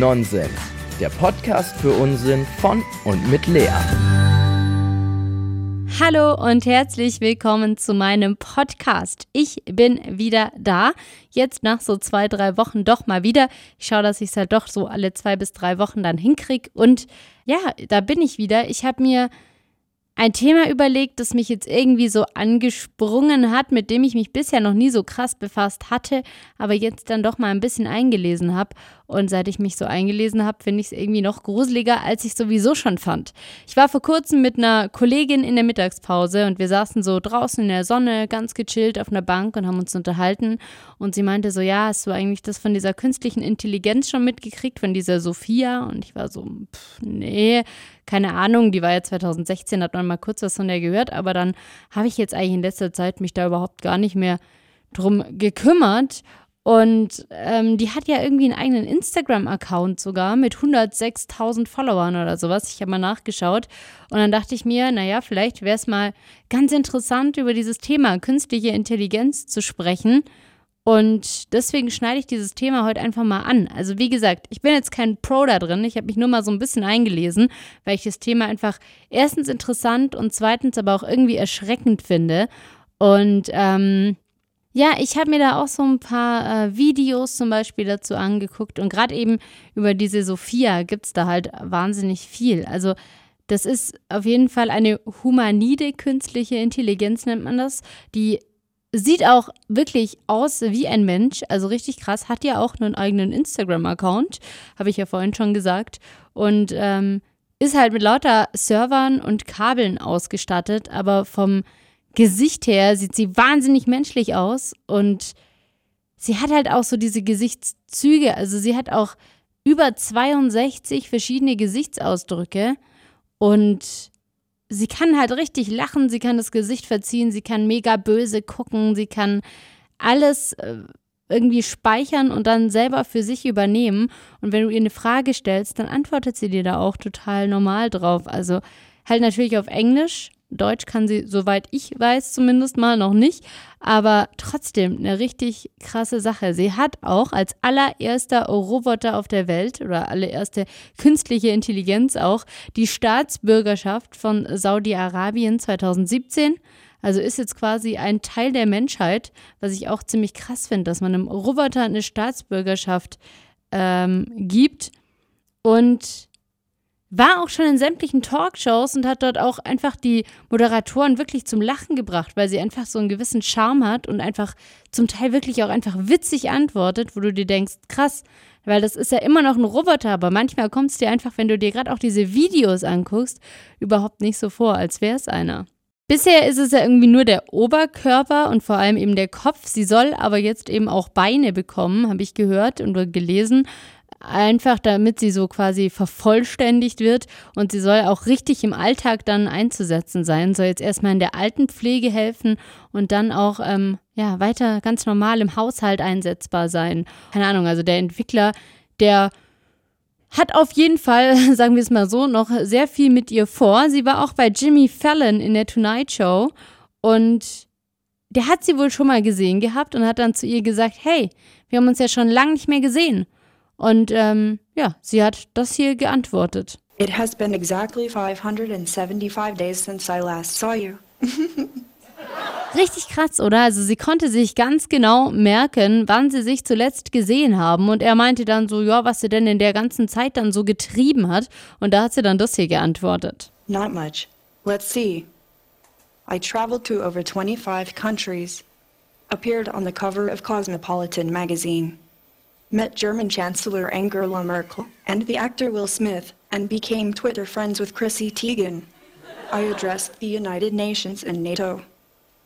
Nonsens, der Podcast für Unsinn von und mit Lea. Hallo und herzlich willkommen zu meinem Podcast. Ich bin wieder da. Jetzt nach so zwei, drei Wochen doch mal wieder. Ich schaue, dass ich es halt doch so alle zwei bis drei Wochen dann hinkriege. Und ja, da bin ich wieder. Ich habe mir ein Thema überlegt, das mich jetzt irgendwie so angesprungen hat, mit dem ich mich bisher noch nie so krass befasst hatte, aber jetzt dann doch mal ein bisschen eingelesen habe. Und seit ich mich so eingelesen habe, finde ich es irgendwie noch gruseliger, als ich sowieso schon fand. Ich war vor kurzem mit einer Kollegin in der Mittagspause und wir saßen so draußen in der Sonne, ganz gechillt auf einer Bank und haben uns unterhalten. Und sie meinte so, ja, hast du eigentlich das von dieser künstlichen Intelligenz schon mitgekriegt, von dieser Sophia? Und ich war so, pff, nee, keine Ahnung, die war ja 2016, hat man mal kurz was von der gehört, aber dann habe ich jetzt eigentlich in letzter Zeit mich da überhaupt gar nicht mehr drum gekümmert. Und ähm, die hat ja irgendwie einen eigenen Instagram-Account sogar mit 106.000 Followern oder sowas. Ich habe mal nachgeschaut. Und dann dachte ich mir, naja, vielleicht wäre es mal ganz interessant, über dieses Thema künstliche Intelligenz zu sprechen. Und deswegen schneide ich dieses Thema heute einfach mal an. Also wie gesagt, ich bin jetzt kein Pro da drin. Ich habe mich nur mal so ein bisschen eingelesen, weil ich das Thema einfach erstens interessant und zweitens aber auch irgendwie erschreckend finde. Und ähm, ja, ich habe mir da auch so ein paar äh, Videos zum Beispiel dazu angeguckt und gerade eben über diese Sophia gibt es da halt wahnsinnig viel. Also das ist auf jeden Fall eine humanide künstliche Intelligenz, nennt man das, die sieht auch wirklich aus wie ein Mensch, also richtig krass, hat ja auch einen eigenen Instagram-Account, habe ich ja vorhin schon gesagt, und ähm, ist halt mit lauter Servern und Kabeln ausgestattet, aber vom Gesicht her sieht sie wahnsinnig menschlich aus und sie hat halt auch so diese Gesichtszüge. Also sie hat auch über 62 verschiedene Gesichtsausdrücke und sie kann halt richtig lachen, sie kann das Gesicht verziehen, sie kann mega böse gucken, sie kann alles äh, irgendwie speichern und dann selber für sich übernehmen. Und wenn du ihr eine Frage stellst, dann antwortet sie dir da auch total normal drauf. Also halt natürlich auf Englisch, Deutsch kann sie, soweit ich weiß, zumindest mal noch nicht. Aber trotzdem eine richtig krasse Sache. Sie hat auch als allererster Roboter auf der Welt oder allererste künstliche Intelligenz auch die Staatsbürgerschaft von Saudi-Arabien 2017. Also ist jetzt quasi ein Teil der Menschheit, was ich auch ziemlich krass finde, dass man einem Roboter eine Staatsbürgerschaft ähm, gibt. Und war auch schon in sämtlichen Talkshows und hat dort auch einfach die Moderatoren wirklich zum Lachen gebracht, weil sie einfach so einen gewissen Charme hat und einfach zum Teil wirklich auch einfach witzig antwortet, wo du dir denkst, krass, weil das ist ja immer noch ein Roboter, aber manchmal kommt es dir einfach, wenn du dir gerade auch diese Videos anguckst, überhaupt nicht so vor, als wäre es einer. Bisher ist es ja irgendwie nur der Oberkörper und vor allem eben der Kopf. Sie soll aber jetzt eben auch Beine bekommen, habe ich gehört und gelesen einfach damit sie so quasi vervollständigt wird und sie soll auch richtig im Alltag dann einzusetzen sein, soll jetzt erstmal in der Altenpflege helfen und dann auch ähm, ja, weiter ganz normal im Haushalt einsetzbar sein. Keine Ahnung, also der Entwickler, der hat auf jeden Fall, sagen wir es mal so, noch sehr viel mit ihr vor. Sie war auch bei Jimmy Fallon in der Tonight Show und der hat sie wohl schon mal gesehen gehabt und hat dann zu ihr gesagt, hey, wir haben uns ja schon lange nicht mehr gesehen. Und ähm, ja, sie hat das hier geantwortet. It has been exactly 575 days since I last saw you. Richtig krass, oder? Also sie konnte sich ganz genau merken, wann sie sich zuletzt gesehen haben. Und er meinte dann so, ja, was sie denn in der ganzen Zeit dann so getrieben hat. Und da hat sie dann das hier geantwortet. Not much. Let's see. I traveled to over 25 countries. Appeared on the cover of Cosmopolitan magazine. Met German Chancellor Angela Merkel and the actor Will Smith, and became Twitter friends with Chrissy Teigen. I addressed the United Nations and NATO,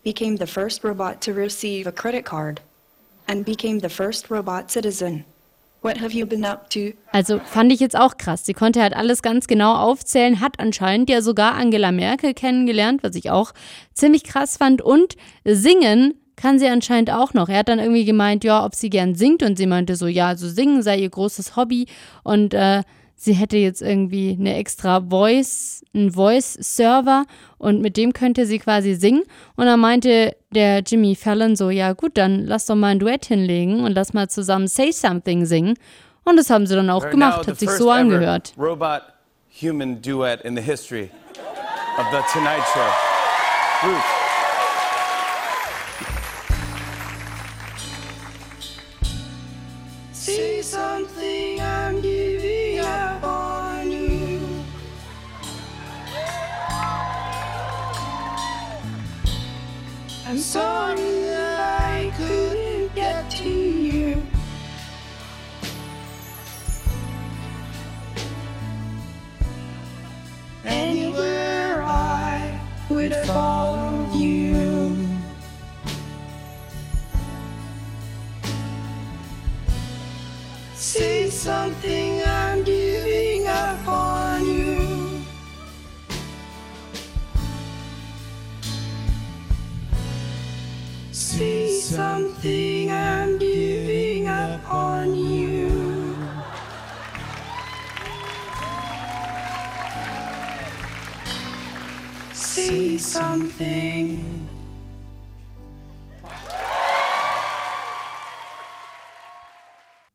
became the first robot to receive a credit card, and became the first robot citizen. What have you been up to? Also fand ich jetzt auch krass. Sie konnte halt alles ganz genau aufzählen, hat anscheinend ja sogar Angela Merkel kennengelernt, was ich auch ziemlich krass fand. Und singen kann sie anscheinend auch noch. Er hat dann irgendwie gemeint, ja, ob sie gern singt und sie meinte so, ja, so singen sei ihr großes Hobby und äh, sie hätte jetzt irgendwie eine extra Voice, einen Voice-Server und mit dem könnte sie quasi singen. Und dann meinte der Jimmy Fallon so, ja gut, dann lass doch mal ein Duett hinlegen und lass mal zusammen Say Something singen. Und das haben sie dann auch gemacht, hat sich so angehört. Robot-human duet in the history of the Tonight Show. Ruth. Would follow you. Say something, something.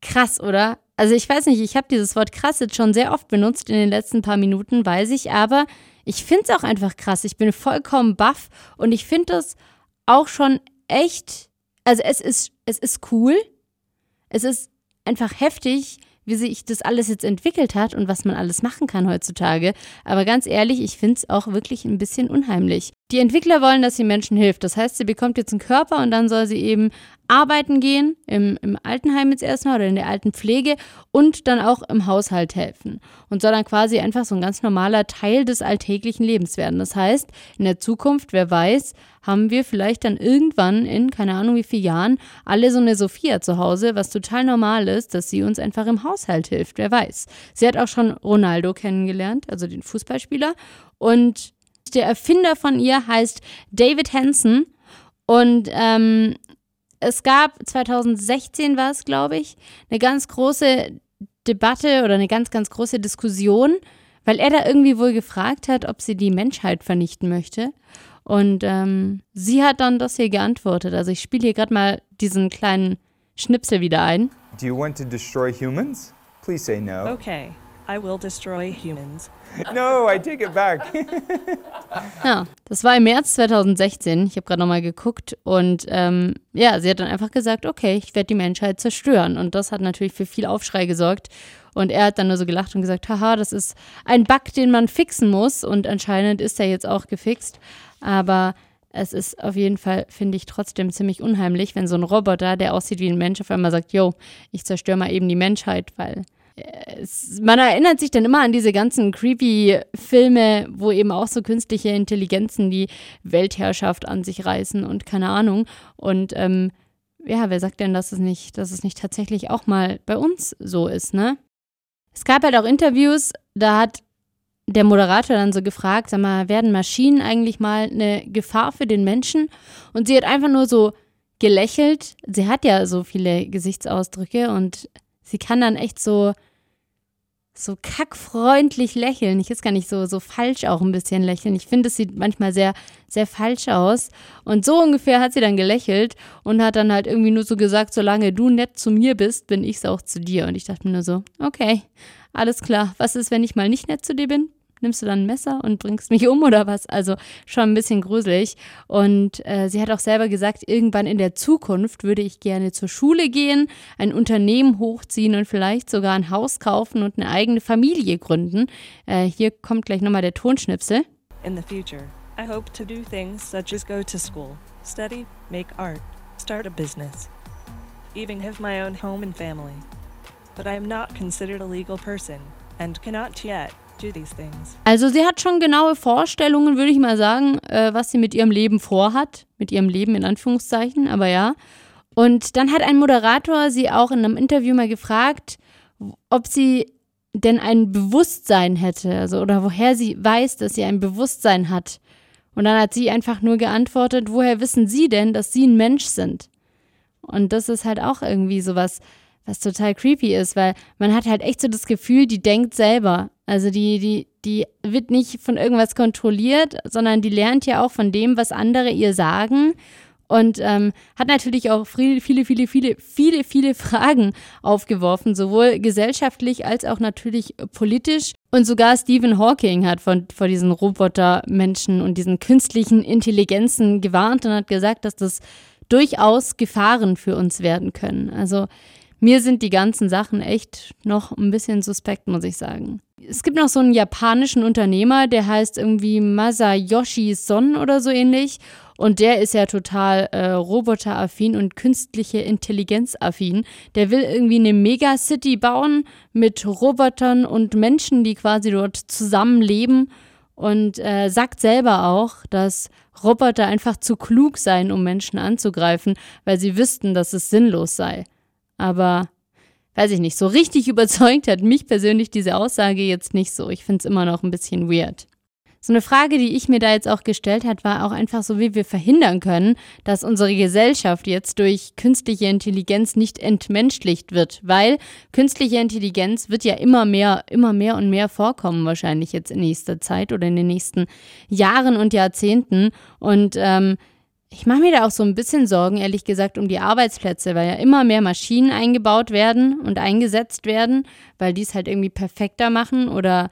Krass, oder? Also ich weiß nicht, ich habe dieses Wort krass jetzt schon sehr oft benutzt in den letzten paar Minuten, weiß ich, aber ich finde es auch einfach krass. Ich bin vollkommen baff und ich finde das auch schon echt, also es ist, es ist cool, es ist einfach heftig, wie sich das alles jetzt entwickelt hat und was man alles machen kann heutzutage. Aber ganz ehrlich, ich finde es auch wirklich ein bisschen unheimlich. Die Entwickler wollen, dass sie Menschen hilft. Das heißt, sie bekommt jetzt einen Körper und dann soll sie eben arbeiten gehen, im, im Altenheim jetzt erstmal oder in der alten Pflege und dann auch im Haushalt helfen. Und soll dann quasi einfach so ein ganz normaler Teil des alltäglichen Lebens werden. Das heißt, in der Zukunft, wer weiß, haben wir vielleicht dann irgendwann in, keine Ahnung wie vielen Jahren, alle so eine Sophia zu Hause, was total normal ist, dass sie uns einfach im Haushalt hilft, wer weiß. Sie hat auch schon Ronaldo kennengelernt, also den Fußballspieler. Und der Erfinder von ihr heißt David Hansen. Und ähm, es gab 2016 war es, glaube ich, eine ganz große Debatte oder eine ganz, ganz große Diskussion, weil er da irgendwie wohl gefragt hat, ob sie die Menschheit vernichten möchte. Und ähm, sie hat dann das hier geantwortet. Also ich spiele hier gerade mal diesen kleinen Schnipsel wieder ein. Do you want to destroy humans? Please say no. Okay, I will destroy humans. No, I take it back. Ja, das war im März 2016. Ich habe gerade nochmal geguckt und ähm, ja, sie hat dann einfach gesagt, okay, ich werde die Menschheit zerstören. Und das hat natürlich für viel Aufschrei gesorgt. Und er hat dann nur so gelacht und gesagt, haha, das ist ein Bug, den man fixen muss. Und anscheinend ist er jetzt auch gefixt. Aber es ist auf jeden Fall, finde ich, trotzdem ziemlich unheimlich, wenn so ein Roboter, der aussieht wie ein Mensch, auf einmal sagt, yo, ich zerstöre mal eben die Menschheit, weil man erinnert sich dann immer an diese ganzen creepy Filme, wo eben auch so künstliche Intelligenzen die Weltherrschaft an sich reißen und keine Ahnung. Und ähm, ja, wer sagt denn, dass es nicht, dass es nicht tatsächlich auch mal bei uns so ist, ne? Es gab halt auch Interviews, da hat der Moderator dann so gefragt, sag mal, werden Maschinen eigentlich mal eine Gefahr für den Menschen? Und sie hat einfach nur so gelächelt. Sie hat ja so viele Gesichtsausdrücke und sie kann dann echt so so kackfreundlich lächeln. Ich ist gar nicht so, so falsch auch ein bisschen lächeln. Ich finde, es sieht manchmal sehr, sehr falsch aus. Und so ungefähr hat sie dann gelächelt und hat dann halt irgendwie nur so gesagt, solange du nett zu mir bist, bin ich es auch zu dir. Und ich dachte mir nur so, okay, alles klar. Was ist, wenn ich mal nicht nett zu dir bin? Nimmst du dann ein Messer und bringst mich um oder was? Also schon ein bisschen gruselig. Und äh, sie hat auch selber gesagt, irgendwann in der Zukunft würde ich gerne zur Schule gehen, ein Unternehmen hochziehen und vielleicht sogar ein Haus kaufen und eine eigene Familie gründen. Äh, hier kommt gleich nochmal der Tonschnipsel. In the future, I hope to do things such as go to school, study, make art, start a business, even have my own home and family. But I am not considered a legal person and cannot yet. Also sie hat schon genaue Vorstellungen, würde ich mal sagen, äh, was sie mit ihrem Leben vorhat. Mit ihrem Leben in Anführungszeichen, aber ja. Und dann hat ein Moderator sie auch in einem Interview mal gefragt, ob sie denn ein Bewusstsein hätte, also oder woher sie weiß, dass sie ein Bewusstsein hat. Und dann hat sie einfach nur geantwortet, woher wissen Sie denn, dass Sie ein Mensch sind? Und das ist halt auch irgendwie sowas, was total creepy ist, weil man hat halt echt so das Gefühl, die denkt selber. Also die, die, die wird nicht von irgendwas kontrolliert, sondern die lernt ja auch von dem, was andere ihr sagen. und ähm, hat natürlich auch viele, viele, viele, viele, viele, viele Fragen aufgeworfen, sowohl gesellschaftlich als auch natürlich politisch. Und sogar Stephen Hawking hat von, vor diesen Robotermenschen und diesen künstlichen Intelligenzen gewarnt und hat gesagt, dass das durchaus Gefahren für uns werden können. Also mir sind die ganzen Sachen echt noch ein bisschen suspekt, muss ich sagen. Es gibt noch so einen japanischen Unternehmer, der heißt irgendwie Masayoshi Son oder so ähnlich. Und der ist ja total äh, roboteraffin und künstliche Intelligenz-affin. Der will irgendwie eine Megacity bauen mit Robotern und Menschen, die quasi dort zusammenleben. Und äh, sagt selber auch, dass Roboter einfach zu klug seien, um Menschen anzugreifen, weil sie wüssten, dass es sinnlos sei. Aber weiß ich nicht, so richtig überzeugt hat mich persönlich diese Aussage jetzt nicht so. Ich finde es immer noch ein bisschen weird. So eine Frage, die ich mir da jetzt auch gestellt hat, war auch einfach so, wie wir verhindern können, dass unsere Gesellschaft jetzt durch künstliche Intelligenz nicht entmenschlicht wird, weil künstliche Intelligenz wird ja immer mehr, immer mehr und mehr vorkommen wahrscheinlich jetzt in nächster Zeit oder in den nächsten Jahren und Jahrzehnten und ähm, ich mache mir da auch so ein bisschen Sorgen, ehrlich gesagt, um die Arbeitsplätze, weil ja immer mehr Maschinen eingebaut werden und eingesetzt werden, weil die es halt irgendwie perfekter machen oder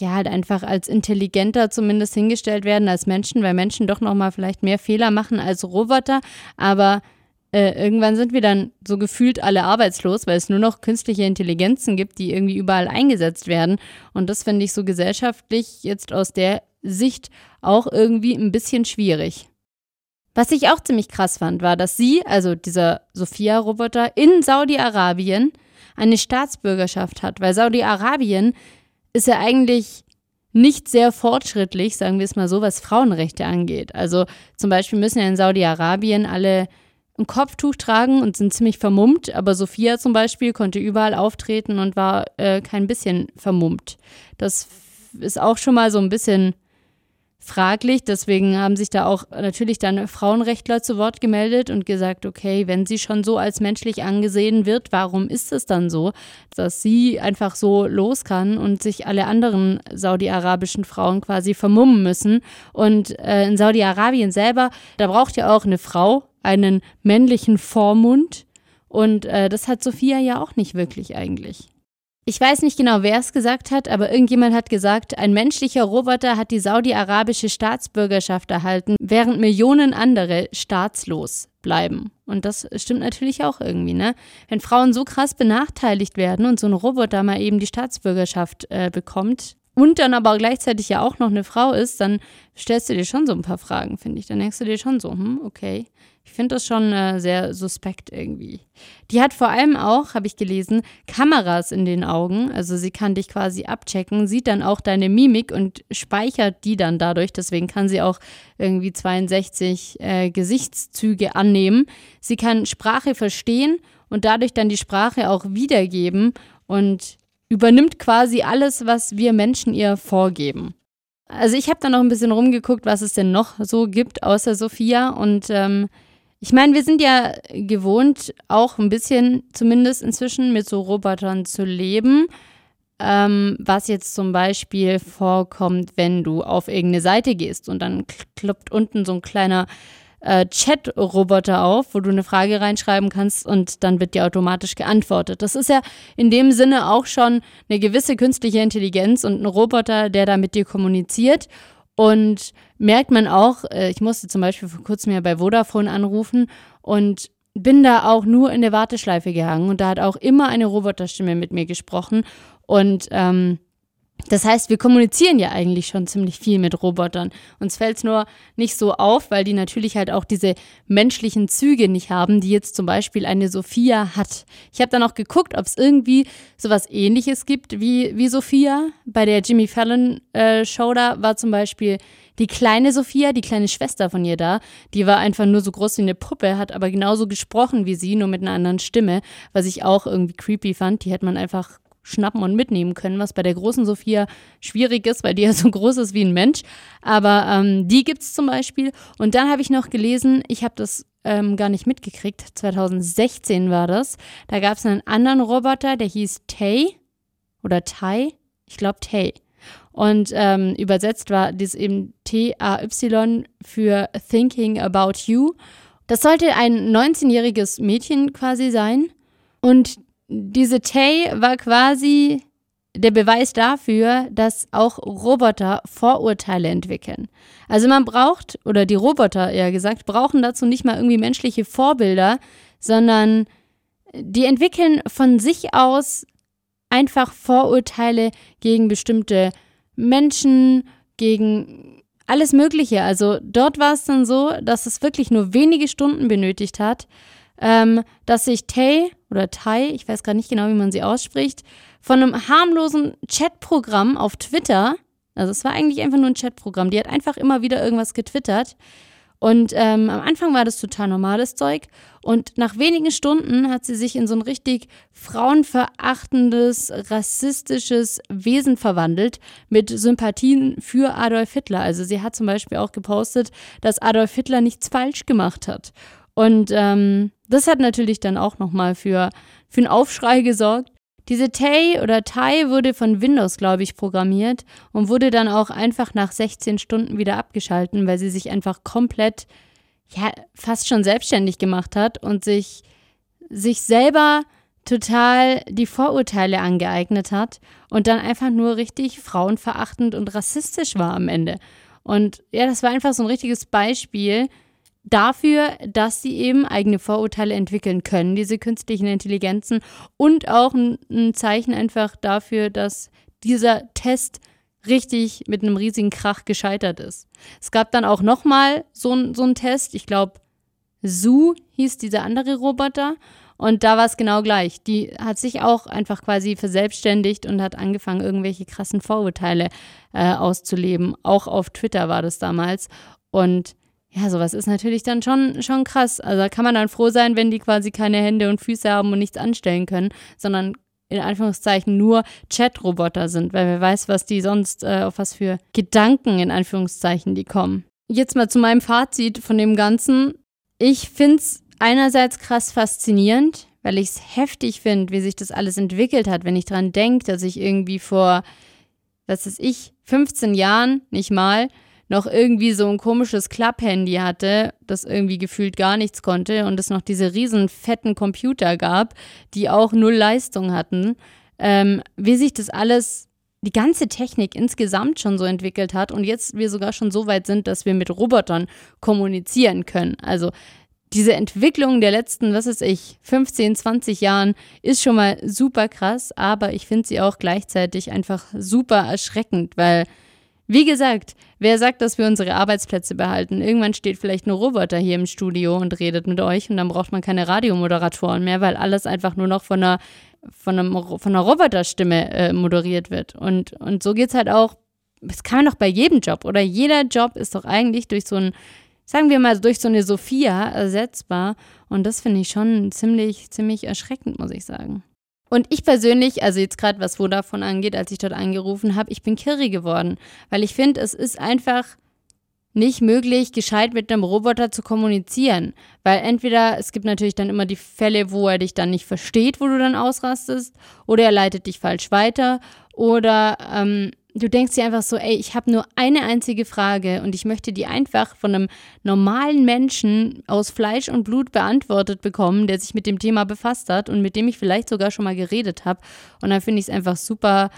ja, halt einfach als intelligenter zumindest hingestellt werden als Menschen, weil Menschen doch nochmal vielleicht mehr Fehler machen als Roboter. Aber äh, irgendwann sind wir dann so gefühlt alle arbeitslos, weil es nur noch künstliche Intelligenzen gibt, die irgendwie überall eingesetzt werden. Und das finde ich so gesellschaftlich jetzt aus der Sicht auch irgendwie ein bisschen schwierig. Was ich auch ziemlich krass fand, war, dass sie, also dieser Sophia-Roboter, in Saudi-Arabien eine Staatsbürgerschaft hat, weil Saudi-Arabien ist ja eigentlich nicht sehr fortschrittlich, sagen wir es mal so, was Frauenrechte angeht. Also zum Beispiel müssen ja in Saudi-Arabien alle ein Kopftuch tragen und sind ziemlich vermummt, aber Sophia zum Beispiel konnte überall auftreten und war äh, kein bisschen vermummt. Das ist auch schon mal so ein bisschen fraglich. Deswegen haben sich da auch natürlich dann Frauenrechtler zu Wort gemeldet und gesagt, okay, wenn sie schon so als menschlich angesehen wird, warum ist es dann so, dass sie einfach so los kann und sich alle anderen saudi-arabischen Frauen quasi vermummen müssen? Und äh, in Saudi-Arabien selber, da braucht ja auch eine Frau einen männlichen Vormund. Und äh, das hat Sophia ja auch nicht wirklich eigentlich. Ich weiß nicht genau, wer es gesagt hat, aber irgendjemand hat gesagt, ein menschlicher Roboter hat die saudi-arabische Staatsbürgerschaft erhalten, während Millionen andere staatslos bleiben. Und das stimmt natürlich auch irgendwie, ne? Wenn Frauen so krass benachteiligt werden und so ein Roboter mal eben die Staatsbürgerschaft äh, bekommt und dann aber gleichzeitig ja auch noch eine Frau ist, dann stellst du dir schon so ein paar Fragen, finde ich. Dann denkst du dir schon so, hm, okay. Ich finde das schon äh, sehr suspekt irgendwie. Die hat vor allem auch, habe ich gelesen, Kameras in den Augen. Also sie kann dich quasi abchecken, sieht dann auch deine Mimik und speichert die dann dadurch. Deswegen kann sie auch irgendwie 62 äh, Gesichtszüge annehmen. Sie kann Sprache verstehen und dadurch dann die Sprache auch wiedergeben und übernimmt quasi alles, was wir Menschen ihr vorgeben. Also ich habe da noch ein bisschen rumgeguckt, was es denn noch so gibt außer Sophia und ähm, ich meine, wir sind ja gewohnt, auch ein bisschen zumindest inzwischen mit so Robotern zu leben. Ähm, was jetzt zum Beispiel vorkommt, wenn du auf irgendeine Seite gehst und dann kloppt unten so ein kleiner äh, Chat-Roboter auf, wo du eine Frage reinschreiben kannst und dann wird dir automatisch geantwortet. Das ist ja in dem Sinne auch schon eine gewisse künstliche Intelligenz und ein Roboter, der da mit dir kommuniziert. Und merkt man auch, äh, ich musste zum Beispiel vor kurzem ja bei Vodafone anrufen und bin da auch nur in der Warteschleife gehangen. Und da hat auch immer eine Roboterstimme mit mir gesprochen. Und ähm, das heißt, wir kommunizieren ja eigentlich schon ziemlich viel mit Robotern. Uns fällt es nur nicht so auf, weil die natürlich halt auch diese menschlichen Züge nicht haben, die jetzt zum Beispiel eine Sophia hat. Ich habe dann auch geguckt, ob es irgendwie sowas ähnliches gibt wie, wie Sophia. Bei der Jimmy Fallon äh, Show da war zum Beispiel die kleine Sophia, die kleine Schwester von ihr da, die war einfach nur so groß wie eine Puppe, hat aber genauso gesprochen wie sie, nur mit einer anderen Stimme, was ich auch irgendwie creepy fand. Die hätte man einfach schnappen und mitnehmen können, was bei der großen Sophia schwierig ist, weil die ja so groß ist wie ein Mensch. Aber ähm, die gibt es zum Beispiel. Und dann habe ich noch gelesen, ich habe das ähm, gar nicht mitgekriegt, 2016 war das. Da gab es einen anderen Roboter, der hieß Tay oder Tai, ich glaube Tay. Und ähm, übersetzt war dies eben T-A-Y für Thinking About You. Das sollte ein 19-jähriges Mädchen quasi sein. Und diese Tay war quasi der Beweis dafür, dass auch Roboter Vorurteile entwickeln. Also man braucht, oder die Roboter eher gesagt, brauchen dazu nicht mal irgendwie menschliche Vorbilder, sondern die entwickeln von sich aus einfach Vorurteile gegen bestimmte Menschen, gegen alles Mögliche. Also dort war es dann so, dass es wirklich nur wenige Stunden benötigt hat, ähm, dass sich Tay oder Tai, ich weiß gar nicht genau, wie man sie ausspricht, von einem harmlosen Chatprogramm auf Twitter, also es war eigentlich einfach nur ein Chatprogramm, die hat einfach immer wieder irgendwas getwittert. Und ähm, am Anfang war das total normales Zeug. Und nach wenigen Stunden hat sie sich in so ein richtig frauenverachtendes, rassistisches Wesen verwandelt mit Sympathien für Adolf Hitler. Also sie hat zum Beispiel auch gepostet, dass Adolf Hitler nichts falsch gemacht hat. Und ähm, das hat natürlich dann auch nochmal für, für einen Aufschrei gesorgt. Diese Tay oder Tai wurde von Windows, glaube ich, programmiert und wurde dann auch einfach nach 16 Stunden wieder abgeschalten, weil sie sich einfach komplett, ja, fast schon selbstständig gemacht hat und sich, sich selber total die Vorurteile angeeignet hat und dann einfach nur richtig frauenverachtend und rassistisch war am Ende. Und ja, das war einfach so ein richtiges Beispiel, dafür, dass sie eben eigene Vorurteile entwickeln können, diese künstlichen Intelligenzen. Und auch ein, Zeichen einfach dafür, dass dieser Test richtig mit einem riesigen Krach gescheitert ist. Es gab dann auch nochmal so, so einen Test, ich glaube, Su hieß dieser andere Roboter. Und da war es genau gleich. Die hat sich auch einfach quasi verselbstständigt und hat angefangen, irgendwelche krassen Vorurteile äh, auszuleben. Auch auf Twitter war das damals. Und ja, sowas ist natürlich dann schon, schon krass. Also da kann man dann froh sein, wenn die quasi keine Hände und Füße haben und nichts anstellen können, sondern in Anführungszeichen nur Chat-Roboter sind, weil wer weiß, was die sonst, äh, auf was für Gedanken in Anführungszeichen die kommen. Jetzt mal zu meinem Fazit von dem Ganzen. Ich finde es einerseits krass faszinierend, weil ich es heftig finde, wie sich das alles entwickelt hat, wenn ich dran denke, dass ich irgendwie vor, was weiß ich, 15 Jahren, nicht mal, noch irgendwie so ein komisches Klapphandy hatte, das irgendwie gefühlt gar nichts konnte und es noch diese riesen fetten Computer gab, die auch null Leistung hatten, ähm, wie sich das alles die ganze Technik insgesamt schon so entwickelt hat und jetzt wir sogar schon so weit sind, dass wir mit Robotern kommunizieren können. Also diese Entwicklung der letzten, was weiß ich, 15, 20 Jahren ist schon mal super krass, aber ich finde sie auch gleichzeitig einfach super erschreckend, weil wie gesagt, wer sagt, dass wir unsere Arbeitsplätze behalten? Irgendwann steht vielleicht ein Roboter hier im Studio und redet mit euch und dann braucht man keine Radiomoderatoren mehr, weil alles einfach nur noch von einer, von einem, von einer Roboterstimme äh, moderiert wird. Und, und so geht es halt auch, das kann man doch bei jedem Job, oder? Jeder Job ist doch eigentlich durch so ein, sagen wir mal, durch so eine Sophia ersetzbar. Und das finde ich schon ziemlich, ziemlich erschreckend, muss ich sagen. Und ich persönlich, also jetzt gerade was Vodafone angeht, als ich dort angerufen habe, ich bin kirri geworden, weil ich finde, es ist einfach nicht möglich, gescheit mit einem Roboter zu kommunizieren. Weil entweder es gibt natürlich dann immer die Fälle, wo er dich dann nicht versteht, wo du dann ausrastest, oder er leitet dich falsch weiter, oder ähm, du denkst dir einfach so, ey, ich habe nur eine einzige Frage und ich möchte die einfach von einem normalen Menschen aus Fleisch und Blut beantwortet bekommen, der sich mit dem Thema befasst hat und mit dem ich vielleicht sogar schon mal geredet habe. Und dann finde ich es einfach super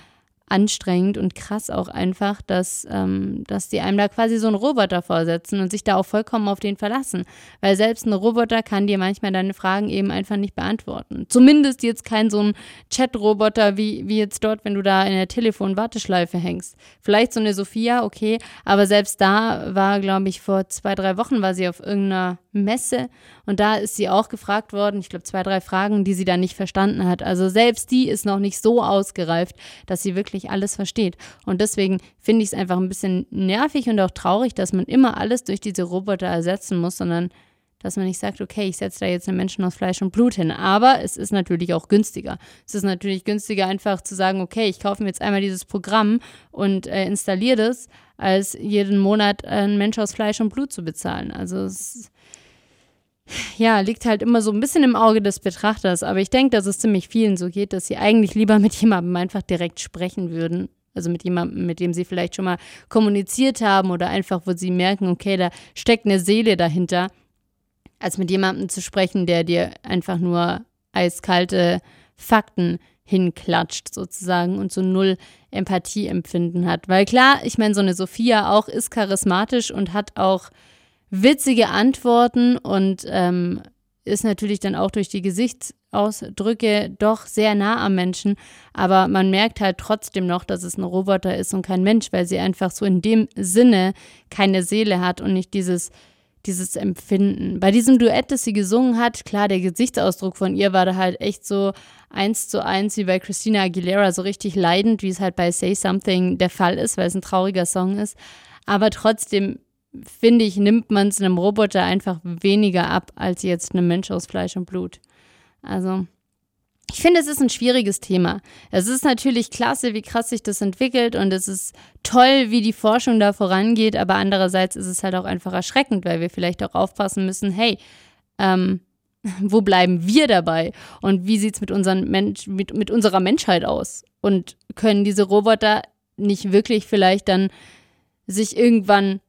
anstrengend und krass auch einfach, dass, ähm, dass die einem da quasi so einen Roboter vorsetzen und sich da auch vollkommen auf den verlassen. Weil selbst ein Roboter kann dir manchmal deine Fragen eben einfach nicht beantworten. Zumindest jetzt kein so ein Chat-Roboter wie, wie jetzt dort, wenn du da in der Telefon-Warteschleife hängst. Vielleicht so eine Sophia, okay, aber selbst da war, glaube ich, vor zwei, drei Wochen war sie auf irgendeiner Messe und da ist sie auch gefragt worden, ich glaube zwei, drei Fragen, die sie dann nicht verstanden hat. Also selbst die ist noch nicht so ausgereift, dass sie wirklich alles versteht. Und deswegen finde ich es einfach ein bisschen nervig und auch traurig, dass man immer alles durch diese Roboter ersetzen muss, sondern dass man nicht sagt, okay, ich setze da jetzt einen Menschen aus Fleisch und Blut hin. Aber es ist natürlich auch günstiger. Es ist natürlich günstiger, einfach zu sagen, okay, ich kaufe mir jetzt einmal dieses Programm und äh, installiere das, als jeden Monat einen Mensch aus Fleisch und Blut zu bezahlen. Also es ja, liegt halt immer so ein bisschen im Auge des Betrachters. Aber ich denke, dass es ziemlich vielen so geht, dass sie eigentlich lieber mit jemandem einfach direkt sprechen würden. Also mit jemandem, mit dem sie vielleicht schon mal kommuniziert haben oder einfach, wo sie merken, okay, da steckt eine Seele dahinter, als mit jemandem zu sprechen, der dir einfach nur eiskalte Fakten hinklatscht sozusagen und so null Empathieempfinden hat. Weil klar, ich meine, so eine Sophia auch ist charismatisch und hat auch witzige Antworten und ähm, ist natürlich dann auch durch die Gesichtsausdrücke doch sehr nah am Menschen. Aber man merkt halt trotzdem noch, dass es ein Roboter ist und kein Mensch, weil sie einfach so in dem Sinne keine Seele hat und nicht dieses dieses Empfinden. Bei diesem Duett, das sie gesungen hat, klar, der Gesichtsausdruck von ihr war da halt echt so eins zu eins wie bei Christina Aguilera, so richtig leidend, wie es halt bei Say Something der Fall ist, weil es ein trauriger Song ist. Aber trotzdem, finde ich, nimmt man es einem Roboter einfach weniger ab, als jetzt einem Mensch aus Fleisch und Blut. Also, ich finde, es ist ein schwieriges Thema. Es ist natürlich klasse, wie krass sich das entwickelt und es ist toll, wie die Forschung da vorangeht, aber andererseits ist es halt auch einfach erschreckend, weil wir vielleicht auch aufpassen müssen, hey, ähm, wo bleiben wir dabei und wie sieht es mit, mit, mit unserer Menschheit aus? Und können diese Roboter nicht wirklich vielleicht dann sich irgendwann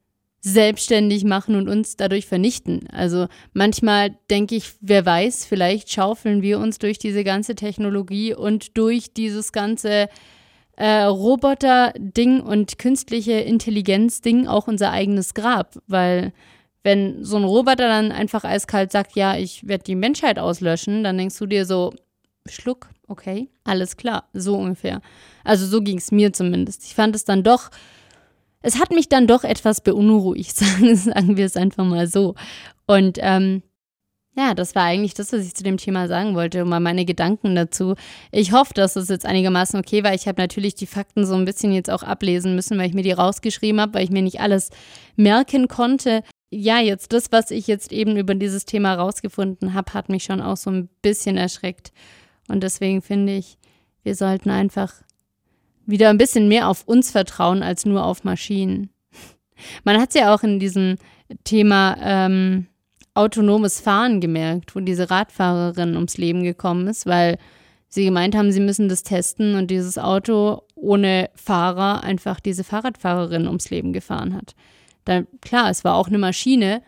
selbstständig machen und uns dadurch vernichten. Also manchmal denke ich, wer weiß, vielleicht schaufeln wir uns durch diese ganze Technologie und durch dieses ganze äh, Roboter-Ding und künstliche Intelligenz-Ding auch unser eigenes Grab, weil wenn so ein Roboter dann einfach eiskalt sagt, ja, ich werde die Menschheit auslöschen, dann denkst du dir so, Schluck, okay, alles klar, so ungefähr. Also so ging es mir zumindest. Ich fand es dann doch es hat mich dann doch etwas beunruhigt, sagen, wir es einfach mal so. Und ähm, ja, das war eigentlich das, was ich zu dem Thema sagen wollte und mal meine Gedanken dazu. Ich hoffe, dass es jetzt einigermaßen okay war. Ich habe natürlich die Fakten so ein bisschen jetzt auch ablesen müssen, weil ich mir die rausgeschrieben habe, weil ich mir nicht alles merken konnte. Ja, jetzt das, was ich jetzt eben über dieses Thema rausgefunden habe, hat mich schon auch so ein bisschen erschreckt. Und deswegen finde ich, wir sollten einfach wieder ein bisschen mehr auf uns vertrauen als nur auf Maschinen. Man hat es ja auch in diesem Thema ähm, autonomes Fahren gemerkt, wo diese Radfahrerin ums Leben gekommen ist, weil sie gemeint haben, sie müssen das testen und dieses Auto ohne Fahrer einfach diese Fahrradfahrerin ums Leben gefahren hat. Da, klar, es war auch eine Maschine,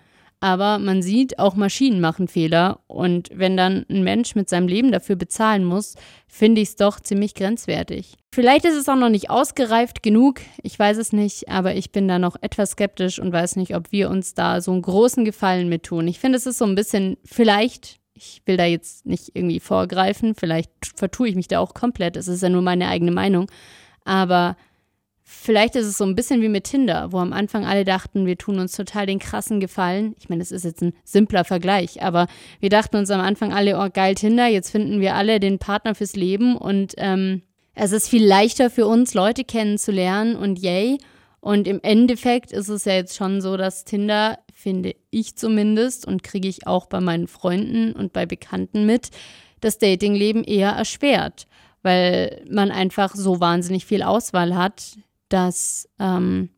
aber man sieht, auch Maschinen machen Fehler. Und wenn dann ein Mensch mit seinem Leben dafür bezahlen muss, finde ich es doch ziemlich grenzwertig. Vielleicht ist es auch noch nicht ausgereift genug, ich weiß es nicht, aber ich bin da noch etwas skeptisch und weiß nicht, ob wir uns da so einen großen Gefallen mit tun. Ich finde, es ist so ein bisschen, vielleicht, ich will da jetzt nicht irgendwie vorgreifen, vielleicht vertue ich mich da auch komplett, es ist ja nur meine eigene Meinung, aber Vielleicht ist es so ein bisschen wie mit Tinder, wo am Anfang alle dachten, wir tun uns total den krassen Gefallen. Ich meine, das ist jetzt ein simpler Vergleich, aber wir dachten uns am Anfang alle, oh geil, Tinder, jetzt finden wir alle den Partner fürs Leben und ähm, es ist viel leichter für uns, Leute kennenzulernen und yay. Und im Endeffekt ist es ja jetzt schon so, dass Tinder, finde ich zumindest, und kriege ich auch bei meinen Freunden und bei Bekannten mit, das Datingleben eher erschwert, weil man einfach so wahnsinnig viel Auswahl hat dass, ähm,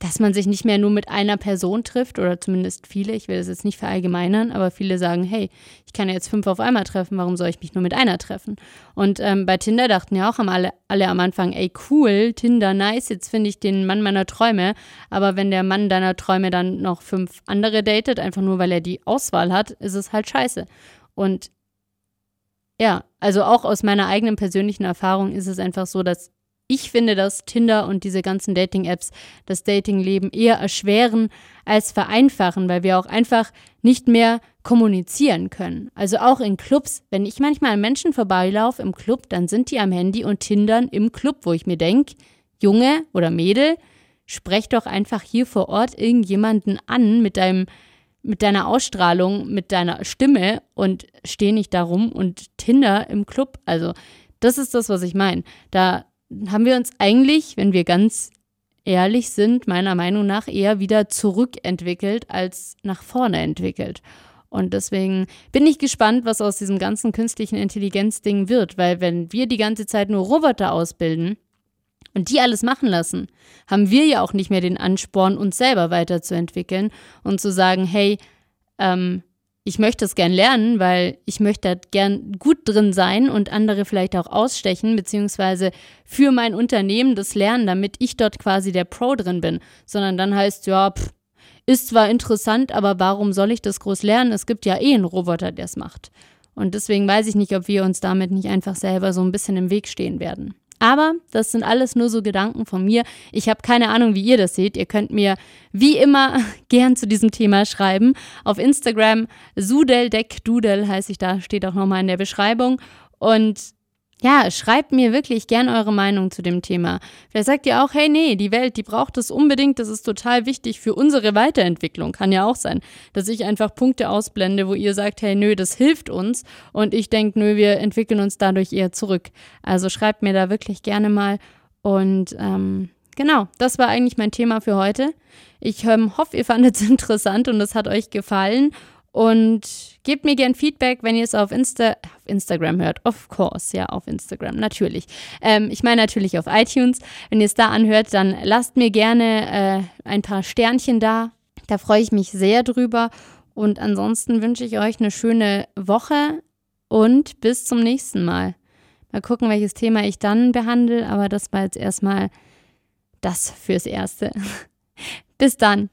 dass man sich nicht mehr nur mit einer Person trifft oder zumindest viele, ich will das jetzt nicht verallgemeinern, aber viele sagen, hey, ich kann ja jetzt fünf auf einmal treffen, warum soll ich mich nur mit einer treffen? Und ähm, bei Tinder dachten ja auch alle, alle am Anfang, ey cool, Tinder, nice, jetzt finde ich den Mann meiner Träume, aber wenn der Mann deiner Träume dann noch fünf andere datet, einfach nur weil er die Auswahl hat, ist es halt scheiße. Und ja, also auch aus meiner eigenen persönlichen Erfahrung ist es einfach so, dass ich finde, dass Tinder und diese ganzen Dating-Apps das Datingleben eher erschweren als vereinfachen, weil wir auch einfach nicht mehr kommunizieren können. Also auch in Clubs, wenn ich manchmal an Menschen vorbeilaufe im Club, dann sind die am Handy und Tindern im Club, wo ich mir denke, Junge oder Mädel, sprech doch einfach hier vor Ort irgendjemanden an mit deinem mit deiner Ausstrahlung, mit deiner Stimme und steh nicht darum und Tinder im Club. Also, das ist das, was ich meine. Da haben wir uns eigentlich, wenn wir ganz ehrlich sind, meiner Meinung nach eher wieder zurückentwickelt als nach vorne entwickelt. Und deswegen bin ich gespannt, was aus diesem ganzen künstlichen Intelligenz-Ding wird, weil wenn wir die ganze Zeit nur Roboter ausbilden und die alles machen lassen, haben wir ja auch nicht mehr den Ansporn, uns selber weiterzuentwickeln und zu sagen, hey, ähm, ich möchte es gern lernen, weil ich möchte gern gut drin sein und andere vielleicht auch ausstechen, beziehungsweise für mein Unternehmen das lernen, damit ich dort quasi der Pro drin bin. Sondern dann heißt, ja, pff, ist zwar interessant, aber warum soll ich das groß lernen? Es gibt ja eh einen Roboter, der es macht. Und deswegen weiß ich nicht, ob wir uns damit nicht einfach selber so ein bisschen im Weg stehen werden. Aber das sind alles nur so Gedanken von mir. Ich habe keine Ahnung, wie ihr das seht. Ihr könnt mir wie immer gern zu diesem Thema schreiben. Auf Instagram Sudeldeckdudel heiße ich da, steht auch nochmal in der Beschreibung. Und ja, schreibt mir wirklich gern eure Meinung zu dem Thema. Vielleicht sagt ihr auch, hey, nee, die Welt, die braucht es unbedingt, das ist total wichtig für unsere Weiterentwicklung. Kann ja auch sein, dass ich einfach Punkte ausblende, wo ihr sagt, hey, nö, das hilft uns und ich denke, nö, wir entwickeln uns dadurch eher zurück. Also schreibt mir da wirklich gerne mal und ähm, genau, das war eigentlich mein Thema für heute. Ich ähm, hoffe, ihr fandet es interessant und es hat euch gefallen und gebt mir gern Feedback, wenn ihr es auf, Insta auf Instagram hört. Of course, ja, auf Instagram, natürlich. Ähm, ich meine natürlich auf iTunes. Wenn ihr es da anhört, dann lasst mir gerne äh, ein paar Sternchen da. Da freue ich mich sehr drüber. Und ansonsten wünsche ich euch eine schöne Woche und bis zum nächsten Mal. Mal gucken, welches Thema ich dann behandle, aber das war jetzt erstmal das fürs Erste. bis dann.